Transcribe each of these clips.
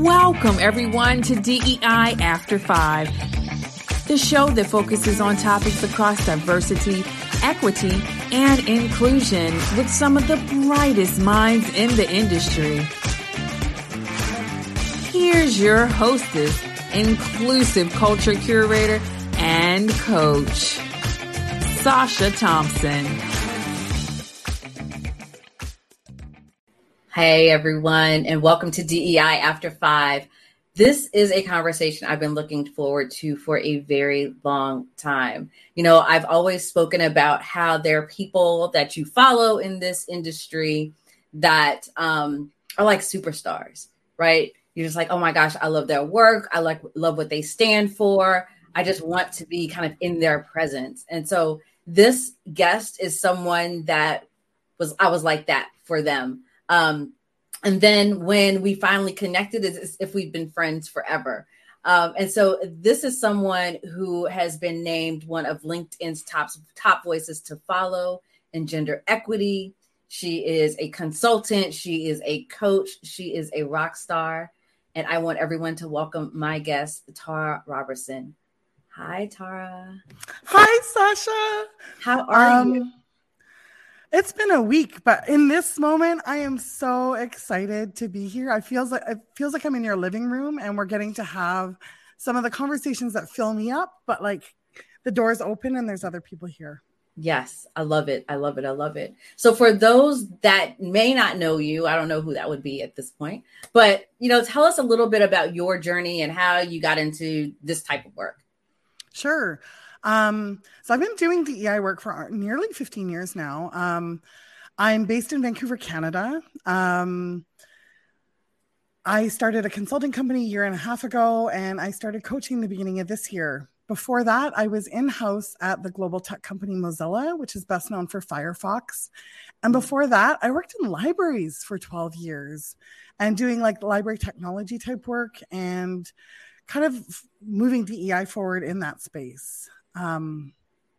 Welcome, everyone, to DEI After Five, the show that focuses on topics across diversity, equity, and inclusion with some of the brightest minds in the industry. Here's your hostess, inclusive culture curator, and coach, Sasha Thompson. Hey, everyone, and welcome to DEI After Five. This is a conversation I've been looking forward to for a very long time. You know, I've always spoken about how there are people that you follow in this industry that um, are like superstars, right? You're just like, oh my gosh, I love their work. I like love what they stand for. I just want to be kind of in their presence. And so this guest is someone that was I was like that for them um, and then when we finally connected, it's if we've been friends forever. Um, and so this is someone who has been named one of LinkedIn's top top voices to follow in gender equity. She is a consultant. She is a coach. She is a rock star. And I want everyone to welcome my guest, Tara Robertson. Hi, Tara. Hi, Sasha. How are um, you? It's been a week, but in this moment, I am so excited to be here. I feels like it feels like I'm in your living room and we're getting to have some of the conversations that fill me up, but like the door's open and there's other people here. Yes, I love it. I love it. I love it. So for those that may not know you, I don't know who that would be at this point, but you know, tell us a little bit about your journey and how you got into this type of work. Sure. Um, so I've been doing DEI work for nearly 15 years now. Um, I'm based in Vancouver, Canada. Um, I started a consulting company a year and a half ago, and I started coaching the beginning of this year. Before that, I was in house at the global tech company Mozilla, which is best known for Firefox. And before that, I worked in libraries for 12 years and doing like library technology type work and kind of moving DEI forward in that space um,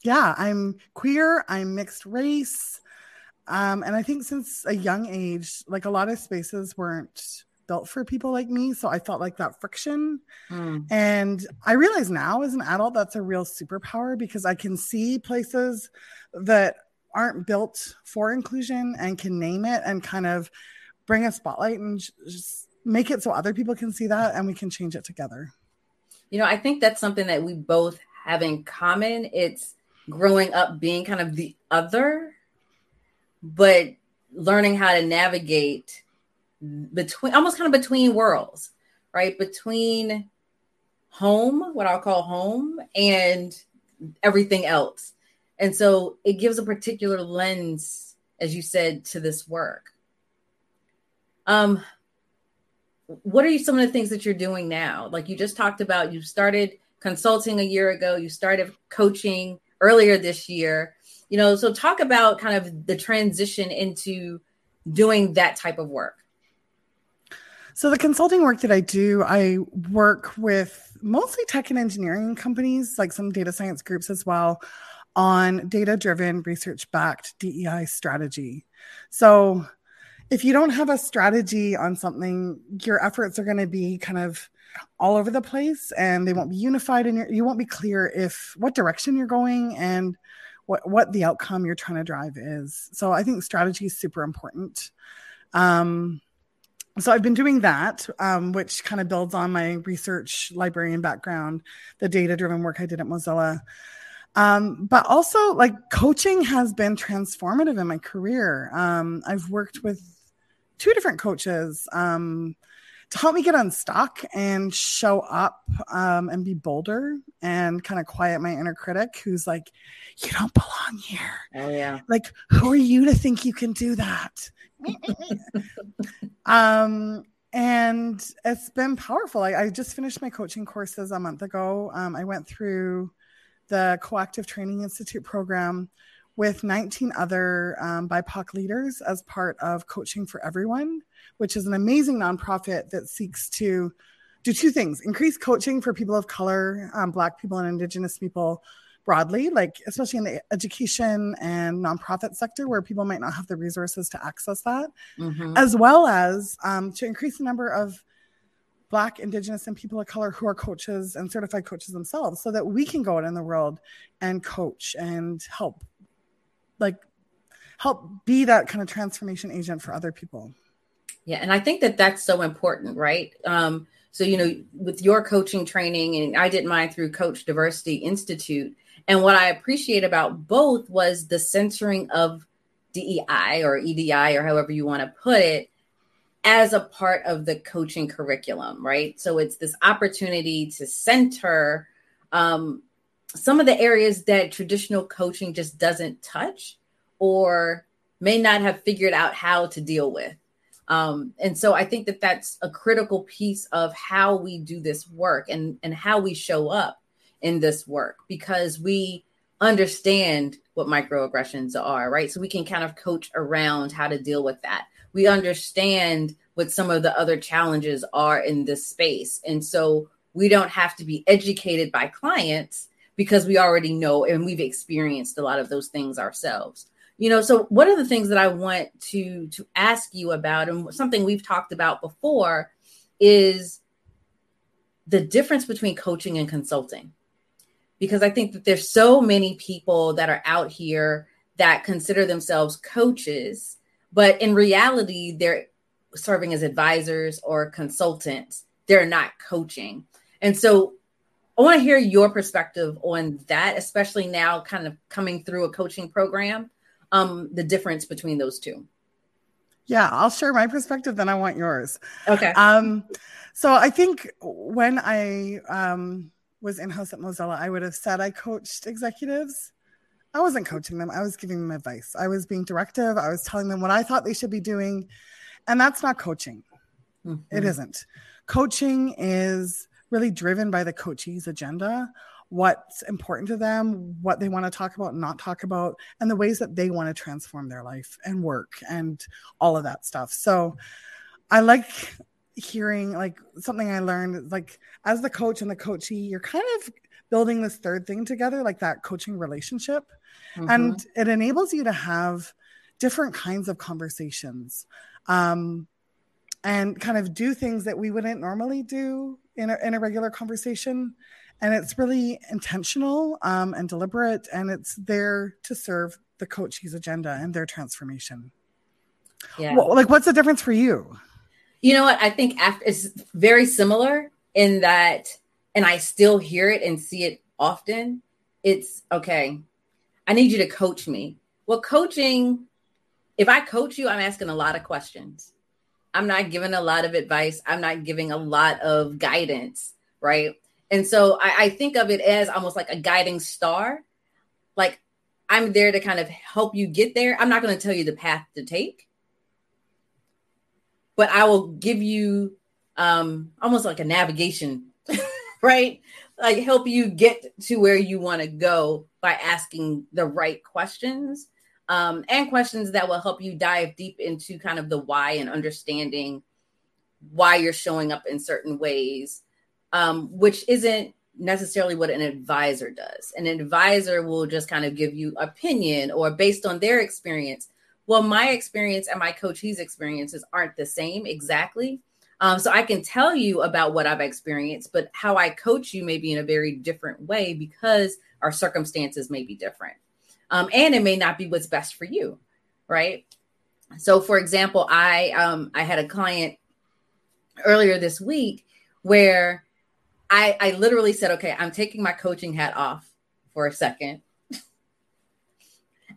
yeah, I'm queer, I'm mixed race. Um, and I think since a young age, like a lot of spaces weren't built for people like me. So I felt like that friction. Mm. And I realize now as an adult, that's a real superpower because I can see places that aren't built for inclusion and can name it and kind of bring a spotlight and just make it so other people can see that and we can change it together. You know, I think that's something that we both have in common. It's growing up being kind of the other, but learning how to navigate between almost kind of between worlds, right? Between home, what I'll call home, and everything else. And so it gives a particular lens, as you said, to this work. Um, what are you, some of the things that you're doing now? Like you just talked about, you started consulting a year ago, you started coaching earlier this year. You know, so talk about kind of the transition into doing that type of work. So the consulting work that I do, I work with mostly tech and engineering companies, like some data science groups as well, on data driven, research backed DEI strategy. So if you don't have a strategy on something, your efforts are going to be kind of all over the place and they won't be unified and you won't be clear if what direction you're going and what what the outcome you're trying to drive is. So i think strategy is super important. Um, so i've been doing that um, which kind of builds on my research librarian background the data driven work i did at mozilla. Um, but also like coaching has been transformative in my career. Um, i've worked with two different coaches um, to help me get unstuck and show up um, and be bolder and kind of quiet my inner critic who's like, you don't belong here. Oh, yeah. Like, who are you to think you can do that? um, and it's been powerful. I, I, just finished my coaching courses a month ago. Um, I went through the Coactive Training Institute program with 19 other um, BIPOC leaders as part of Coaching for Everyone which is an amazing nonprofit that seeks to do two things increase coaching for people of color, um, Black people, and Indigenous people broadly, like especially in the education and nonprofit sector where people might not have the resources to access that, mm-hmm. as well as um, to increase the number of Black, Indigenous, and people of color who are coaches and certified coaches themselves so that we can go out in the world and coach and help, like, help be that kind of transformation agent for other people. Yeah. And I think that that's so important, right? Um, so, you know, with your coaching training, and I did mine through Coach Diversity Institute. And what I appreciate about both was the centering of DEI or EDI or however you want to put it as a part of the coaching curriculum, right? So it's this opportunity to center um, some of the areas that traditional coaching just doesn't touch or may not have figured out how to deal with. Um, and so I think that that's a critical piece of how we do this work and, and how we show up in this work because we understand what microaggressions are, right? So we can kind of coach around how to deal with that we understand what some of the other challenges are in this space. And so we don't have to be educated by clients because we already know and we've experienced a lot of those things ourselves. You know, so one of the things that I want to to ask you about and something we've talked about before is the difference between coaching and consulting. Because I think that there's so many people that are out here that consider themselves coaches but in reality, they're serving as advisors or consultants. They're not coaching. And so I want to hear your perspective on that, especially now kind of coming through a coaching program, um, the difference between those two. Yeah, I'll share my perspective, then I want yours. Okay. Um, so I think when I um, was in house at Mozilla, I would have said I coached executives. I wasn't coaching them. I was giving them advice. I was being directive. I was telling them what I thought they should be doing. And that's not coaching. Mm-hmm. It isn't. Coaching is really driven by the coachee's agenda, what's important to them, what they want to talk about and not talk about, and the ways that they want to transform their life and work and all of that stuff. So I like hearing like something I learned like as the coach and the coachee, you're kind of building this third thing together, like that coaching relationship. Mm-hmm. And it enables you to have different kinds of conversations um, and kind of do things that we wouldn't normally do in a, in a regular conversation. And it's really intentional um, and deliberate, and it's there to serve the coach's agenda and their transformation. Yeah. Well, like, what's the difference for you? You know what? I think after it's very similar in that, and I still hear it and see it often. It's okay. I need you to coach me. Well, coaching, if I coach you, I'm asking a lot of questions. I'm not giving a lot of advice. I'm not giving a lot of guidance, right? And so I, I think of it as almost like a guiding star. Like I'm there to kind of help you get there. I'm not going to tell you the path to take, but I will give you um, almost like a navigation, right? like help you get to where you want to go by asking the right questions um, and questions that will help you dive deep into kind of the why and understanding why you're showing up in certain ways, um, which isn't necessarily what an advisor does. An advisor will just kind of give you opinion or based on their experience. Well, my experience and my coachee's experiences aren't the same exactly. Um, so I can tell you about what I've experienced, but how I coach you may be in a very different way because our circumstances may be different. Um, and it may not be what's best for you, right? So, for example, I um, I had a client earlier this week where I, I literally said, "Okay, I'm taking my coaching hat off for a second,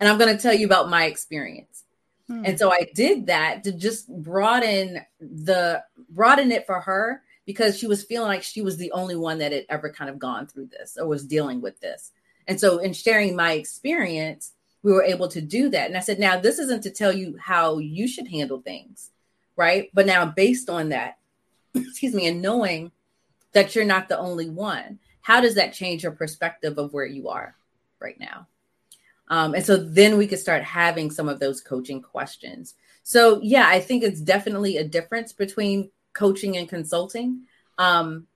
and I'm going to tell you about my experience." Hmm. And so I did that to just broaden the broaden it for her because she was feeling like she was the only one that had ever kind of gone through this or was dealing with this. And so in sharing my experience, we were able to do that. And I said, now this isn't to tell you how you should handle things, right? But now based on that, excuse me, and knowing that you're not the only one, how does that change your perspective of where you are right now? Um, and so then we could start having some of those coaching questions. So, yeah, I think it's definitely a difference between coaching and consulting. Um,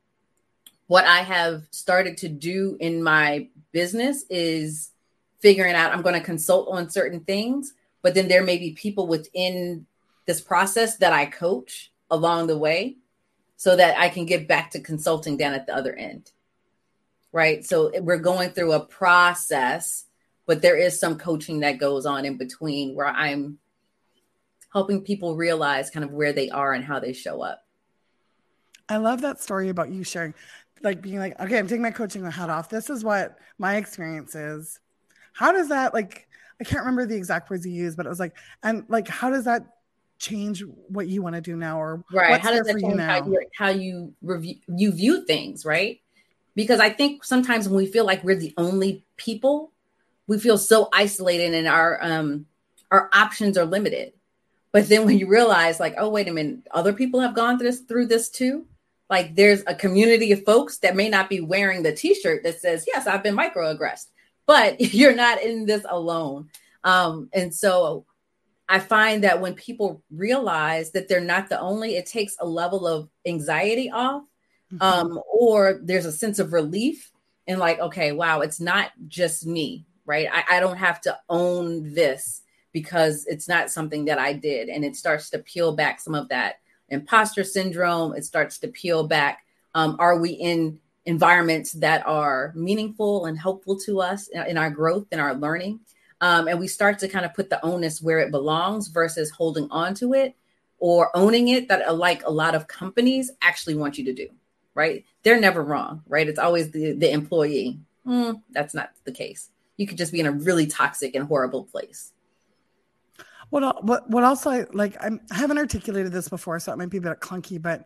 what I have started to do in my business is figuring out I'm going to consult on certain things, but then there may be people within this process that I coach along the way so that I can get back to consulting down at the other end. Right. So we're going through a process, but there is some coaching that goes on in between where I'm helping people realize kind of where they are and how they show up. I love that story about you sharing, like being like, okay, I'm taking my coaching hat off. This is what my experience is. How does that like? I can't remember the exact words you used, but it was like, and like, how does that change what you want to do now, or right? How does that change how you, how you review you view things, right? Because I think sometimes when we feel like we're the only people, we feel so isolated and our um our options are limited. But then when you realize, like, oh, wait a minute, other people have gone through this through this too like there's a community of folks that may not be wearing the t-shirt that says yes i've been microaggressed but you're not in this alone. Um, and so i find that when people realize that they're not the only it takes a level of anxiety off mm-hmm. um, or there's a sense of relief and like okay wow it's not just me right? I, I don't have to own this because it's not something that i did. And it starts to peel back some of that imposter syndrome. It starts to peel back. Um, are we in environments that are meaningful and helpful to us in, our growth and our learning? Um, and we start to kind of put the onus where it belongs versus holding on to it or owning it that uh, like a lot of companies actually want you to do right they're never wrong right it's always the, the employee mm, that's not the case you could just be in a really toxic and horrible place what what what else I like I'm, I haven't articulated this before, so it might be a bit clunky, but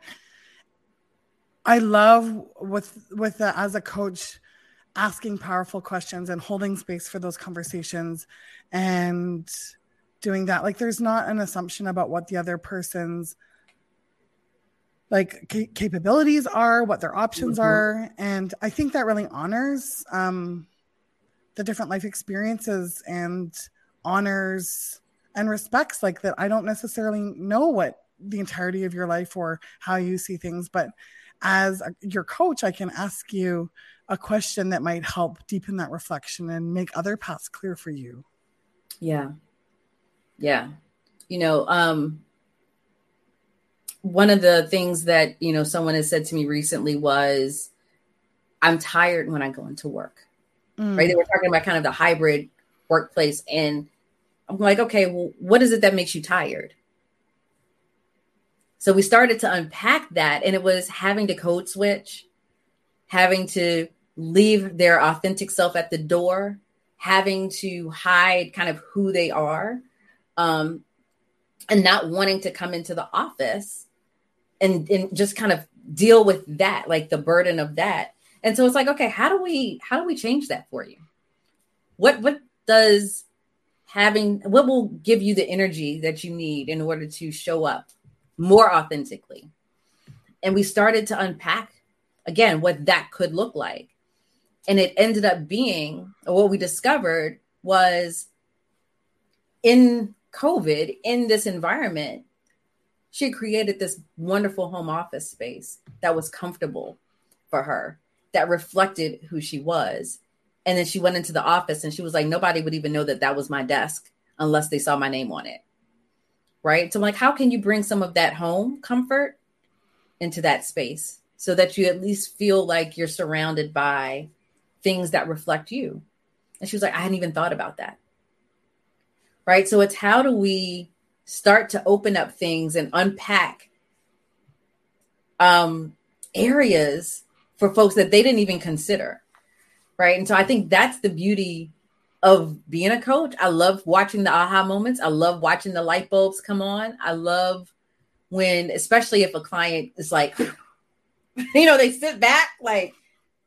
I love with with the, as a coach asking powerful questions and holding space for those conversations and doing that. Like there's not an assumption about what the other person's like ca- capabilities are, what their options mm-hmm. are, and I think that really honors um, the different life experiences and honors and respects like that. I don't necessarily know what the entirety of your life or how you see things, but as a, your coach, I can ask you a question that might help deepen that reflection and make other paths clear for you. Yeah. Yeah. You know, um, one of the things that, you know, someone has said to me recently was, I'm tired when I go into work. Mm. Right. They were talking about kind of the hybrid workplace. And I'm like, okay, well, what is it that makes you tired? So we started to unpack that, and it was having to code switch, having to leave their authentic self at the door, having to hide kind of who they are, um, and not wanting to come into the office and, and just kind of deal with that, like the burden of that. And so it's like, okay, how do we how do we change that for you? What what does having what will give you the energy that you need in order to show up more authentically. And we started to unpack again what that could look like. And it ended up being what we discovered was in COVID, in this environment, she created this wonderful home office space that was comfortable for her, that reflected who she was, and then she went into the office and she was like, nobody would even know that that was my desk unless they saw my name on it. Right. So I'm like, how can you bring some of that home comfort into that space so that you at least feel like you're surrounded by things that reflect you? And she was like, I hadn't even thought about that. Right. So it's how do we start to open up things and unpack um, areas for folks that they didn't even consider right? And so I think that's the beauty of being a coach. I love watching the aha moments. I love watching the light bulbs come on. I love when, especially if a client is like, you know, they sit back like,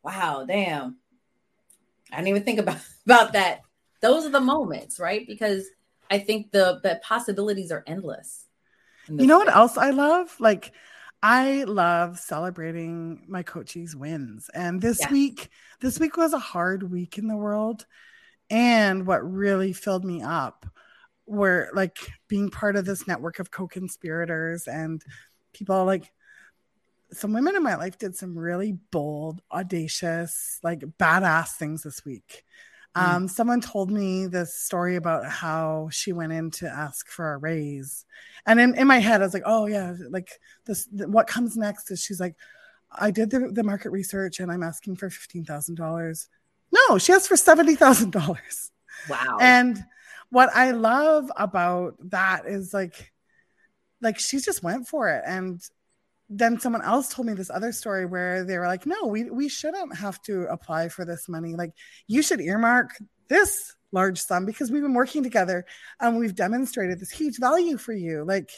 wow, damn. I didn't even think about, about that. Those are the moments, right? Because I think the, the possibilities are endless. You know what else I love? Like I love celebrating my coaches' wins. And this yeah. week, this week was a hard week in the world. And what really filled me up were like being part of this network of co-conspirators and people like some women in my life did some really bold, audacious, like badass things this week. Mm. Um, someone told me this story about how she went in to ask for a raise. And in, in my head, I was like, oh, yeah, like this, what comes next is she's like, I did the, the market research and I'm asking for $15,000. No, she asked for $70,000. Wow. And what I love about that is like, like she just went for it. And then someone else told me this other story where they were like, no, we, we shouldn't have to apply for this money. Like, you should earmark this large sum because we've been working together and we've demonstrated this huge value for you. Like,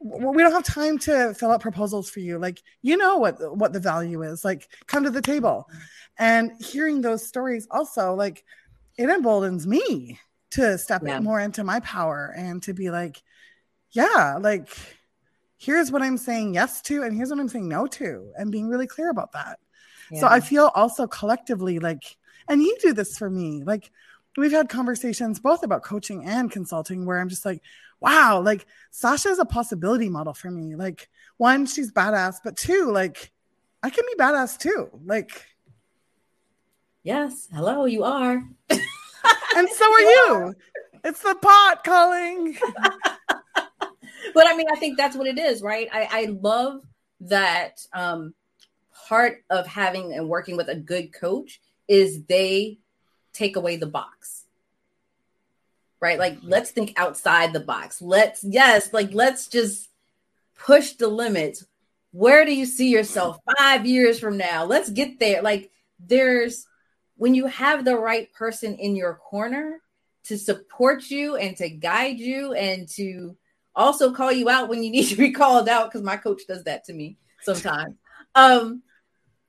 we don't have time to fill out proposals for you. Like, you know what what the value is. Like, come to the table. And hearing those stories also, like, it emboldens me to step yeah. more into my power and to be like, yeah, like here's what I'm saying yes to, and here's what I'm saying no to, and being really clear about that. Yeah. So I feel also collectively like, and you do this for me, like we've had conversations both about coaching and consulting where I'm just like, wow, like Sasha is a possibility model for me. Like, one, she's badass, but two, like, I can be badass too. Like, yes, hello, you are. and so are you. It's the pot calling. but I mean, I think that's what it is, right? I, I love that um, part of having and working with a good coach is they take away the box. Right? Like let's think outside the box. Let's yes, like let's just push the limits. Where do you see yourself 5 years from now? Let's get there. Like there's when you have the right person in your corner to support you and to guide you and to also call you out when you need to be called out because my coach does that to me sometimes. Um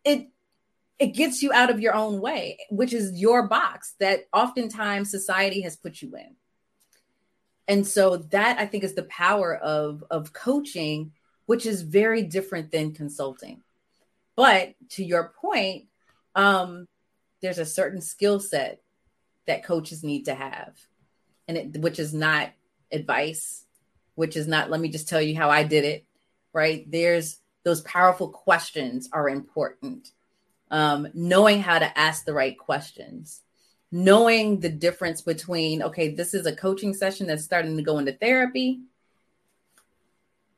it it gets you out of your own way which is your box that oftentimes society has put you in. And so that i think is the power of of coaching which is very different than consulting. But to your point um there's a certain skill set that coaches need to have and it which is not advice which is not, let me just tell you how I did it, right? There's those powerful questions are important. Um, knowing how to ask the right questions, knowing the difference between, okay, this is a coaching session that's starting to go into therapy,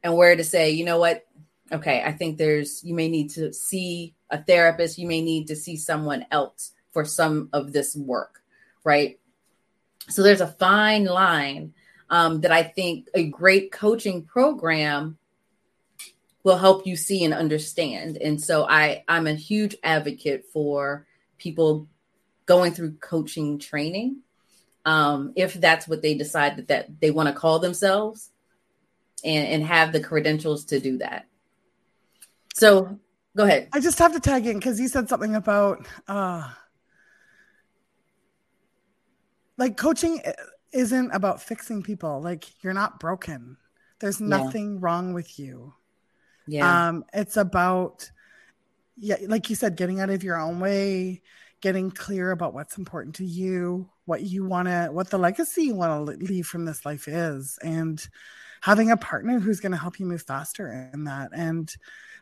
and where to say, you know what, okay, I think there's, you may need to see a therapist, you may need to see someone else for some of this work, right? So there's a fine line um, that I think a great coaching program will help you see and understand. And so I, I'm a huge advocate for people going through coaching training. Um, if that's what they decide that, that they want to call themselves and, and have the credentials to do that. So go ahead. I just have to tag in because you said something about uh, like coaching isn't about fixing people. Like you're not broken. There's nothing yeah. wrong with you. Yeah. Um, it's about yeah, like you said, getting out of your own way, getting clear about what's important to you, what you want to, what the legacy you want to leave from this life is, and having a partner who's going to help you move faster in that and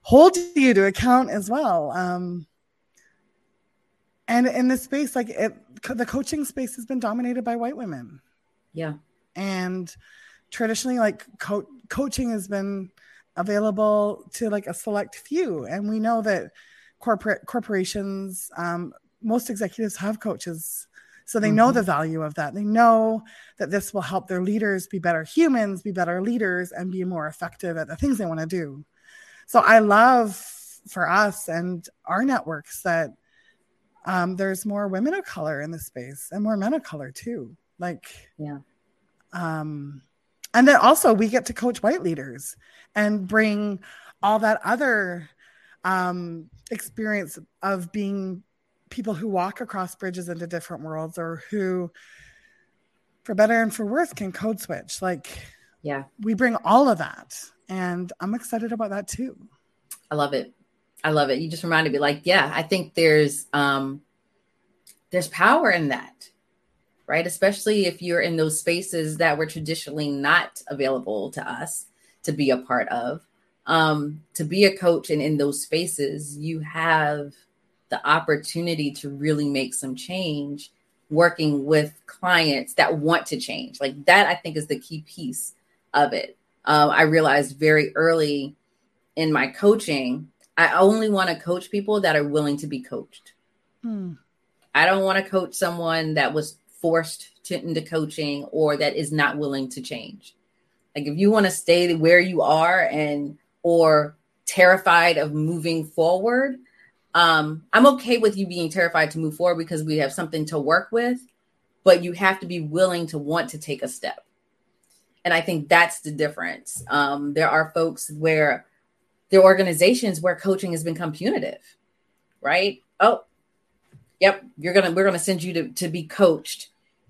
hold you to account as well. Um, and in this space, like it, the coaching space has been dominated by white women. Yeah. And traditionally, like co- coaching has been available to like a select few. And we know that corporate corporations, um, most executives have coaches. So they mm-hmm. know the value of that. They know that this will help their leaders be better humans, be better leaders, and be more effective at the things they want to do. So I love for us and our networks that um, there's more women of color in the space and more men of color too. Like, yeah. Um, and then also we get to coach white leaders and bring all that other um, experience of being people who walk across bridges into different worlds or who, for better and for worse, can code switch. Like, yeah, we bring all of that. And I'm excited about that too. I love it. I love it. You just reminded me, like, yeah, I think there's um there's power in that right? Especially if you're in those spaces that were traditionally not available to us to be a part of. um, to be a coach and in those spaces, you have the opportunity to really make some change working with clients that want to change. Like that, I think is the key piece of it. Um, I realized very early in my coaching, I only want to coach people that are willing to be coached. Hmm. I don't want to coach someone that was forced to, into coaching or that is not willing to change. Like if you want to stay where you are and or terrified of moving forward, um, I'm okay with you being terrified to move forward because we have something to work with, but you have to be willing to want to take a step. And I think that's the difference. Um, there are folks where there are organizations where coaching has become punitive, right? Oh, yep, you're gonna we're gonna send you to, to be coached.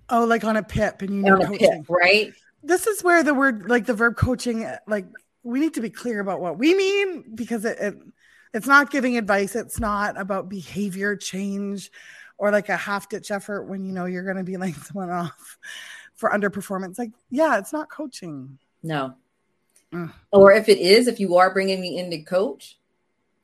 Oh, like on a PIP and you know coaching. PIP, right? This is where the word like the verb coaching, like we need to be clear about what we mean because it, it it's not giving advice. It's not about behavior change or like a half ditch effort when you know you're going to be laying someone off for underperformance. Like, yeah, it's not coaching. No. Mm. Or if it is, if you are bringing me in to coach,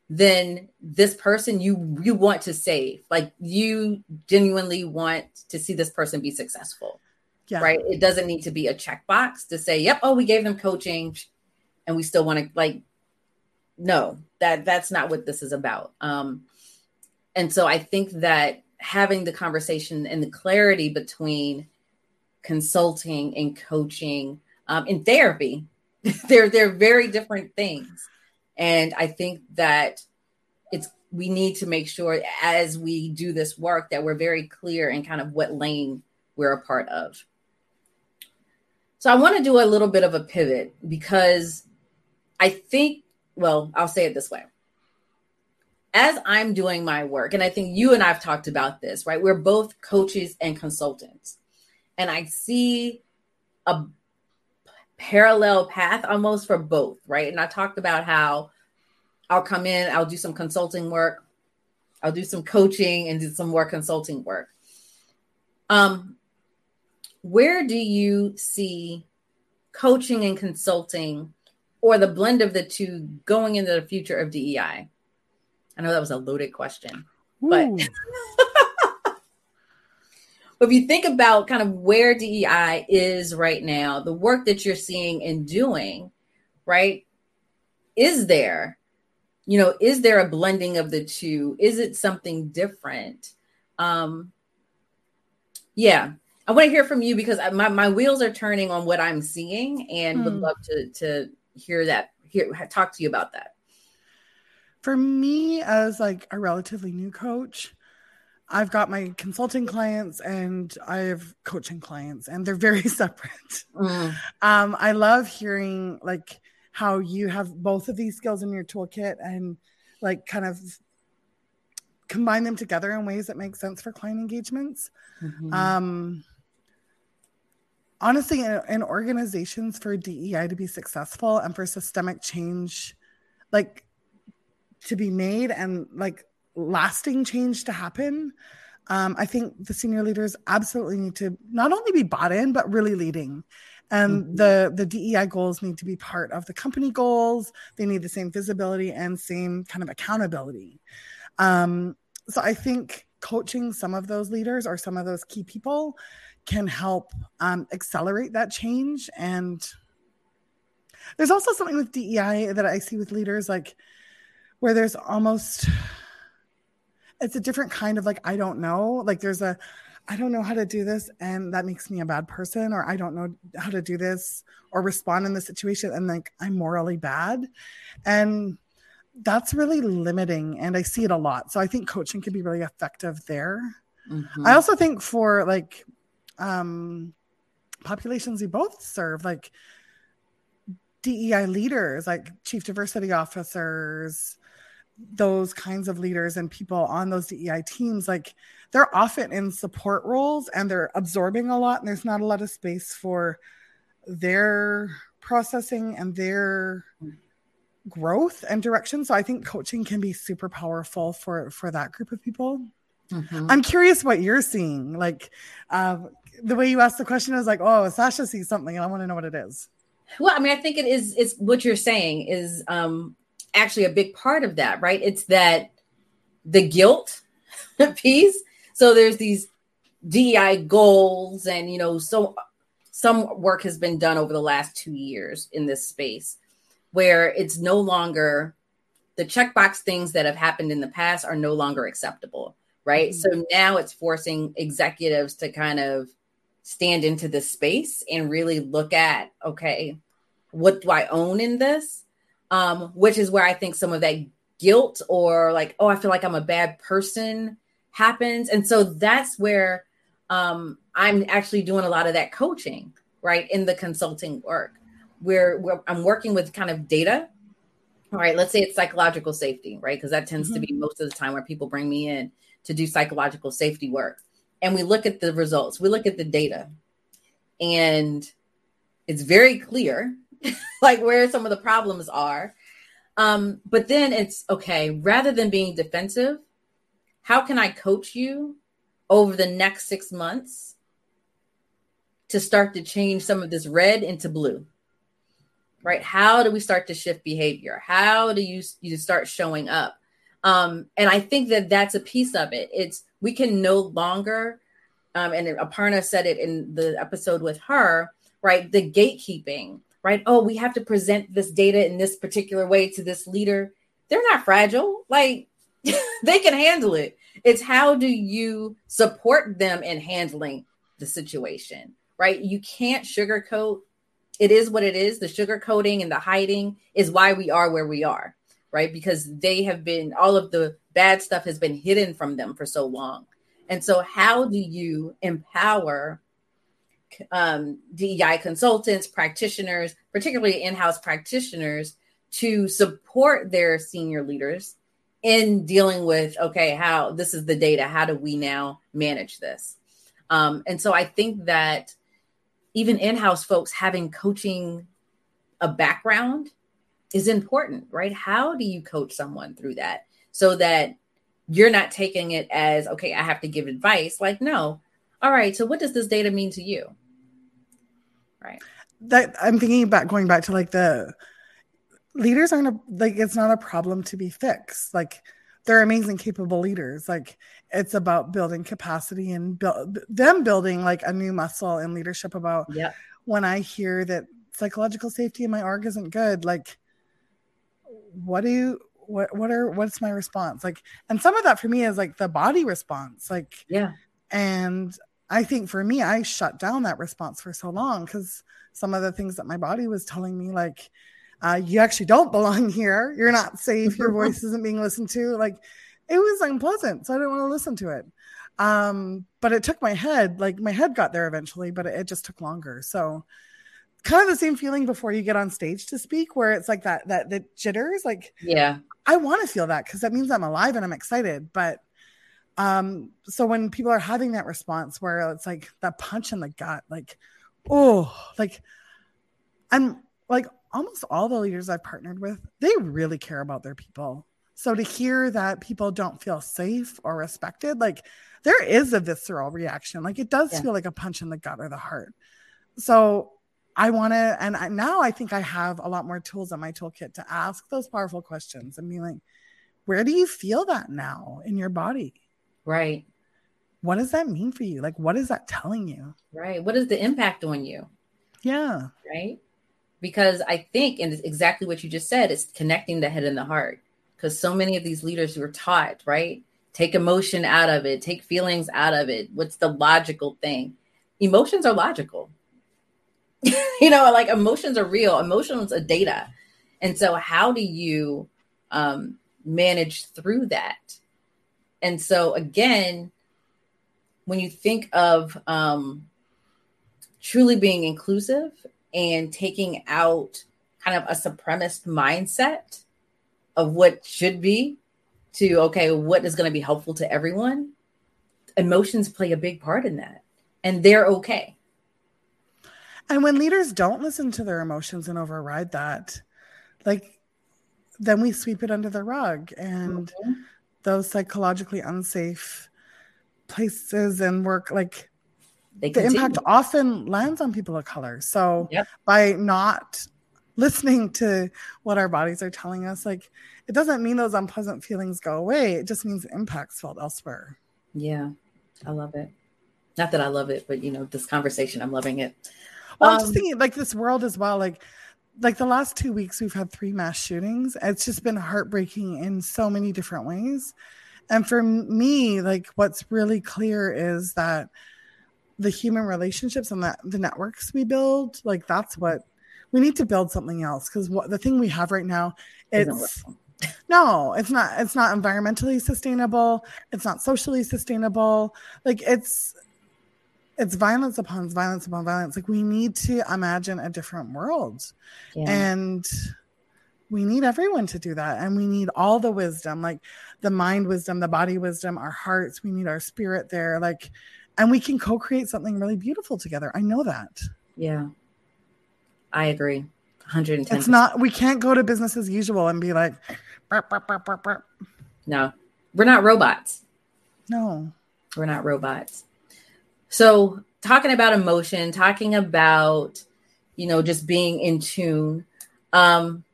then this person you you want to save. Like you genuinely want to see this person be successful. Yeah. Right. It doesn't need to be a checkbox to say, yep, oh, we gave them coaching and we still want to like no that that's not what this is about um and so i think that having the conversation and the clarity between consulting and coaching um, in therapy they're they're very different things and i think that it's we need to make sure as we do this work that we're very clear in kind of what lane we're a part of so i want to do a little bit of a pivot because i think well, I'll say it this way. As I'm doing my work, and I think you and I've talked about this, right? We're both coaches and consultants. And I see a parallel path almost for both, right? And I talked about how I'll come in, I'll do some consulting work, I'll do some coaching and do some more consulting work. Um, where do you see coaching and consulting or the blend of the two going into the future of DEI? I know that was a loaded question, Ooh. but if you think about kind of where DEI is right now, the work that you're seeing and doing, right? Is there, you know, is there a blending of the two? Is it something different? Um, yeah, I want to hear from you because my, my wheels are turning on what I'm seeing and would hmm. love to to hear that, hear talk to you about that. For me, as like a relatively new coach, I've got my consulting clients and I have coaching clients, and they're very separate. Mm. Um, I love hearing like how you have both of these skills in your toolkit and like kind of combine them together in ways that make sense for client engagements. Mm-hmm. Um, honestly in, in, organizations for DEI to be successful and for systemic change like to be made and like lasting change to happen um, I think the senior leaders absolutely need to not only be bought in but really leading and mm-hmm. the the DEI goals need to be part of the company goals they need the same visibility and same kind of accountability um, so I think coaching some of those leaders or some of those key people can help um, accelerate that change. And there's also something with DEI that I see with leaders, like where there's almost it's a different kind of like I don't know. Like there's a I don't know how to do this and that makes me a bad person or I don't know how to do this or respond in the situation and like I'm morally bad. And that's really limiting and I see it a lot. So I think coaching can be really effective there. Mm-hmm. I also think for like um, populations we both serve, like DEI leaders, like chief diversity officers, those kinds of leaders and people on those DEI teams, like they're often in support roles and they're absorbing a lot, and there's not a lot of space for their processing and their growth and direction. So I think coaching can be super powerful for for that group of people. Mm-hmm. I'm curious what you're seeing. Like, uh, the way you asked the question is like, oh, Sasha sees something, and I want to know what it is. Well, I mean, I think it is. It's what you're saying is um, actually a big part of that, right? It's that the guilt piece. So there's these DEI goals, and you know, so some work has been done over the last two years in this space where it's no longer the checkbox things that have happened in the past are no longer acceptable, right? Mm-hmm. So now it's forcing executives to kind of stand into this space and really look at, okay, what do I own in this? Um, which is where I think some of that guilt or like, oh, I feel like I'm a bad person happens. And so that's where um, I'm actually doing a lot of that coaching, right, in the consulting work, where, where I'm working with kind of data. All right, let's say it's psychological safety, right? Because that tends mm-hmm. to be most of the time where people bring me in to do psychological safety work. And we look at the results, we look at the data, and it's very clear like where some of the problems are. Um, but then it's okay, rather than being defensive, how can I coach you over the next six months to start to change some of this red into blue? Right? How do we start to shift behavior? How do you you start showing up? Um, and I think that that's a piece of it. It's we can no longer, um, and Aparna said it in the episode with her, right? The gatekeeping right? Oh, we have to present this data in this particular way to this leader. They're not fragile. Like they can handle it. It's how do you support them in handling the situation, right? You can't sugarcoat. It is what it is. The sugarcoating and the hiding is why we are where we are, right? Because they have been, all of the bad stuff has been hidden from them for so long. And so, how do you empower um, DEI consultants, practitioners, particularly in house practitioners, to support their senior leaders in dealing with okay, how this is the data, how do we now manage this? Um, and so I think that even in house folks having coaching a background is important, right? How do you coach someone through that so that you're not taking it as okay, I have to give advice? Like, no, all right, so what does this data mean to you? Right. That I'm thinking about going back to like the leaders aren't a, like it's not a problem to be fixed. Like they're amazing, capable leaders. Like it's about building capacity and build them building like a new muscle in leadership. About yeah. when I hear that psychological safety in my org isn't good, like what do you what what are what's my response like and some of that for me is like the body response like yeah and I think for me, I shut down that response for so long because some of the things that my body was telling me, like, uh, you actually don't belong here. You're not safe. Your voice isn't being listened to. Like, it was unpleasant. So I didn't want to listen to it. Um, but it took my head, like, my head got there eventually, but it, it just took longer. So, kind of the same feeling before you get on stage to speak, where it's like that, that, the jitters. Like, yeah, I want to feel that because that means I'm alive and I'm excited. But um, so when people are having that response where it's like that punch in the gut, like, oh, like I'm like almost all the leaders I've partnered with, they really care about their people. So to hear that people don't feel safe or respected, like there is a visceral reaction. Like it does yeah. feel like a punch in the gut or the heart. So I want to, and I, now I think I have a lot more tools in my toolkit to ask those powerful questions and be like, where do you feel that now in your body? Right. What does that mean for you? Like, what is that telling you? Right. What is the impact on you? Yeah. Right. Because I think, and it's exactly what you just said, it's connecting the head and the heart. Because so many of these leaders who were taught, right? Take emotion out of it, take feelings out of it. What's the logical thing? Emotions are logical. you know, like emotions are real, emotions are data. And so, how do you um, manage through that? And so again, when you think of um, truly being inclusive and taking out kind of a supremacist mindset of what should be to okay, what is going to be helpful to everyone, emotions play a big part in that, and they're okay. And when leaders don't listen to their emotions and override that, like then we sweep it under the rug and mm-hmm those psychologically unsafe places and work like the impact often lands on people of color. So yep. by not listening to what our bodies are telling us, like it doesn't mean those unpleasant feelings go away. It just means the impacts felt elsewhere. Yeah, I love it. Not that I love it, but you know, this conversation, I'm loving it. Well, um, I'm just um, thinking like this world as well. Like, like the last two weeks, we've had three mass shootings. It's just been heartbreaking in so many different ways. And for me, like, what's really clear is that the human relationships and the, the networks we build, like, that's what we need to build something else. Because what the thing we have right now, it's no, it's not. It's not environmentally sustainable. It's not socially sustainable. Like, it's it's violence upon violence upon violence. Like we need to imagine a different world. Yeah. And we need everyone to do that. And we need all the wisdom, like the mind wisdom, the body wisdom, our hearts. We need our spirit there. Like, and we can co-create something really beautiful together. I know that. Yeah. I agree. 110 It's not we can't go to business as usual and be like burp, burp, burp, no we're not robots no we're not robots so, talking about emotion, talking about, you know, just being in tune. Um,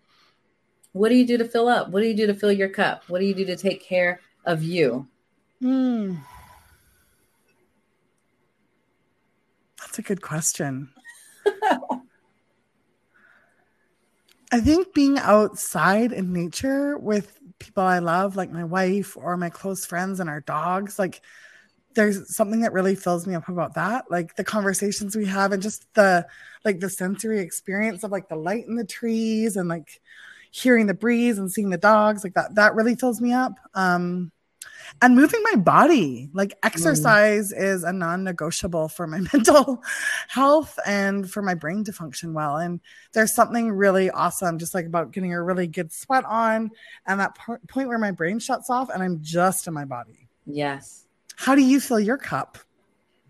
what do you do to fill up? What do you do to fill your cup? What do you do to take care of you? Hmm. That's a good question. I think being outside in nature with people I love, like my wife or my close friends and our dogs, like there's something that really fills me up about that like the conversations we have and just the like the sensory experience of like the light in the trees and like hearing the breeze and seeing the dogs like that that really fills me up. Um and moving my body like exercise mm. is a non-negotiable for my mental health and for my brain to function well. And there's something really awesome just like about getting a really good sweat on and that point where my brain shuts off and i'm just in my body. Yes how do you fill your cup?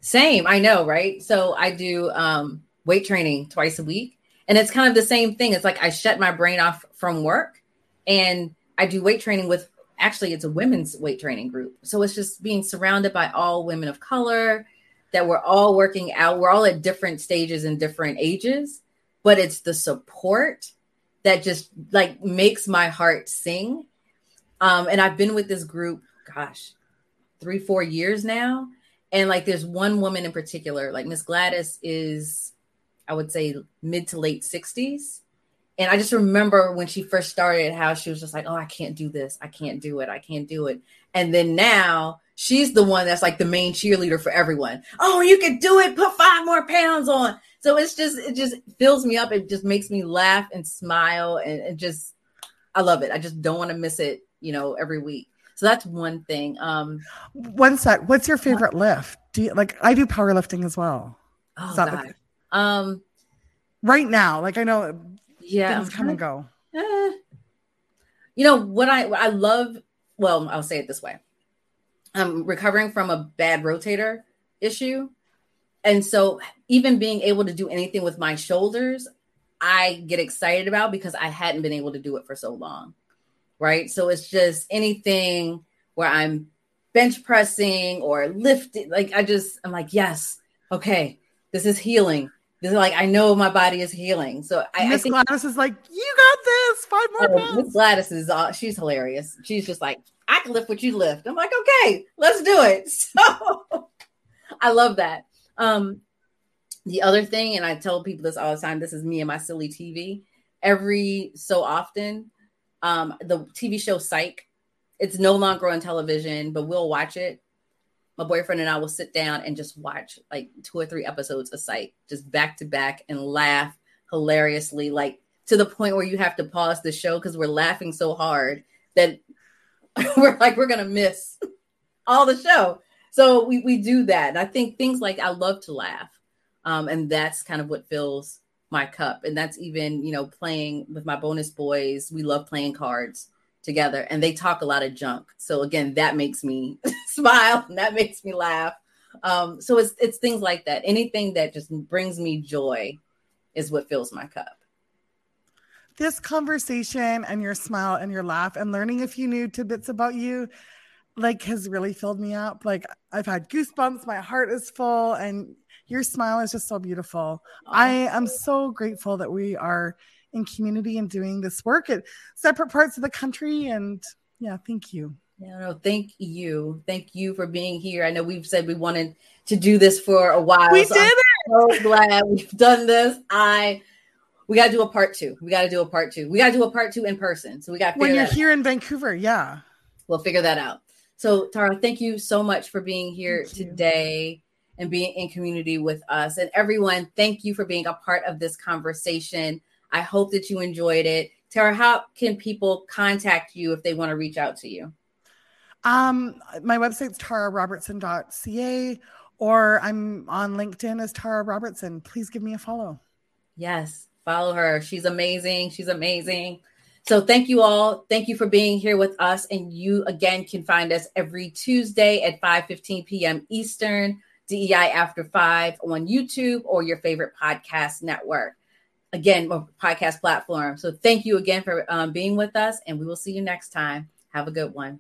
Same, I know, right? So I do um, weight training twice a week, and it's kind of the same thing. It's like I shut my brain off from work, and I do weight training with. Actually, it's a women's weight training group, so it's just being surrounded by all women of color that we're all working out. We're all at different stages and different ages, but it's the support that just like makes my heart sing. Um, and I've been with this group, gosh, three, four years now. And like there's one woman in particular, like Miss Gladys is, I would say, mid to late 60s. And I just remember when she first started how she was just like, oh, I can't do this. I can't do it. I can't do it. And then now she's the one that's like the main cheerleader for everyone. Oh, you can do it. Put five more pounds on. So it's just, it just fills me up. It just makes me laugh and smile and, and just, I love it. I just don't want to miss it, you know, every week. So that's one thing. Um, one sec. What's your favorite lift? Do you like? I do powerlifting as well. Oh God. Um, right now, like I know, yeah, things come and go. Eh. You know what I I love. Well, I'll say it this way. I'm recovering from a bad rotator issue. And so, even being able to do anything with my shoulders, I get excited about because I hadn't been able to do it for so long right? So it's just anything where I'm bench pressing or lifting. Like I just, I'm like, yes, okay, this is healing. This is like I know my body is healing. So I, Miss Gladys is like, you got this. Five more oh, pounds. Miss Gladys is she's hilarious. She's just like, I can lift what you lift. I'm like, okay, let's do it. So I love that. Um, the other thing, and I tell people this all the time, this is me and my silly TV. Every so often, um, the TV show Psych. It's no longer on television, but we'll watch it. My boyfriend and I will sit down and just watch like two or three episodes of Psych, just back to back, and laugh hilariously, like to the point where you have to pause the show because we're laughing so hard that we're like we're gonna miss all the show. So we we do that, and I think things like I love to laugh, um, and that's kind of what fills my cup. And that's even, you know, playing with my bonus boys. We love playing cards together and they talk a lot of junk. So again, that makes me smile and that makes me laugh. Um, so it's it's things like that. Anything that just brings me joy is what fills my cup. This conversation and your smile and your laugh and learning a few new tidbits about you like has really filled me up. Like I've had goosebumps, my heart is full and Your smile is just so beautiful. I am so grateful that we are in community and doing this work at separate parts of the country. And yeah, thank you. Yeah, no, thank you. Thank you for being here. I know we've said we wanted to do this for a while. We so did I'm it. So glad we've done this. I we got to do a part two. We got to do a part two. We got to do a part two in person. So we got when you're here out. in Vancouver. Yeah, we'll figure that out. So Tara, thank you so much for being here today and being in community with us. And everyone, thank you for being a part of this conversation. I hope that you enjoyed it. Tara, how can people contact you if they want to reach out to you? Um, my website's tararobertson.ca or I'm on LinkedIn as Tara Robertson. Please give me a follow. Yes, follow her. She's amazing. She's amazing. So thank you all. Thank you for being here with us. And you again can find us every Tuesday at 5 15 p.m. Eastern, DEI after five on YouTube or your favorite podcast network. Again, podcast platform. So thank you again for um, being with us, and we will see you next time. Have a good one.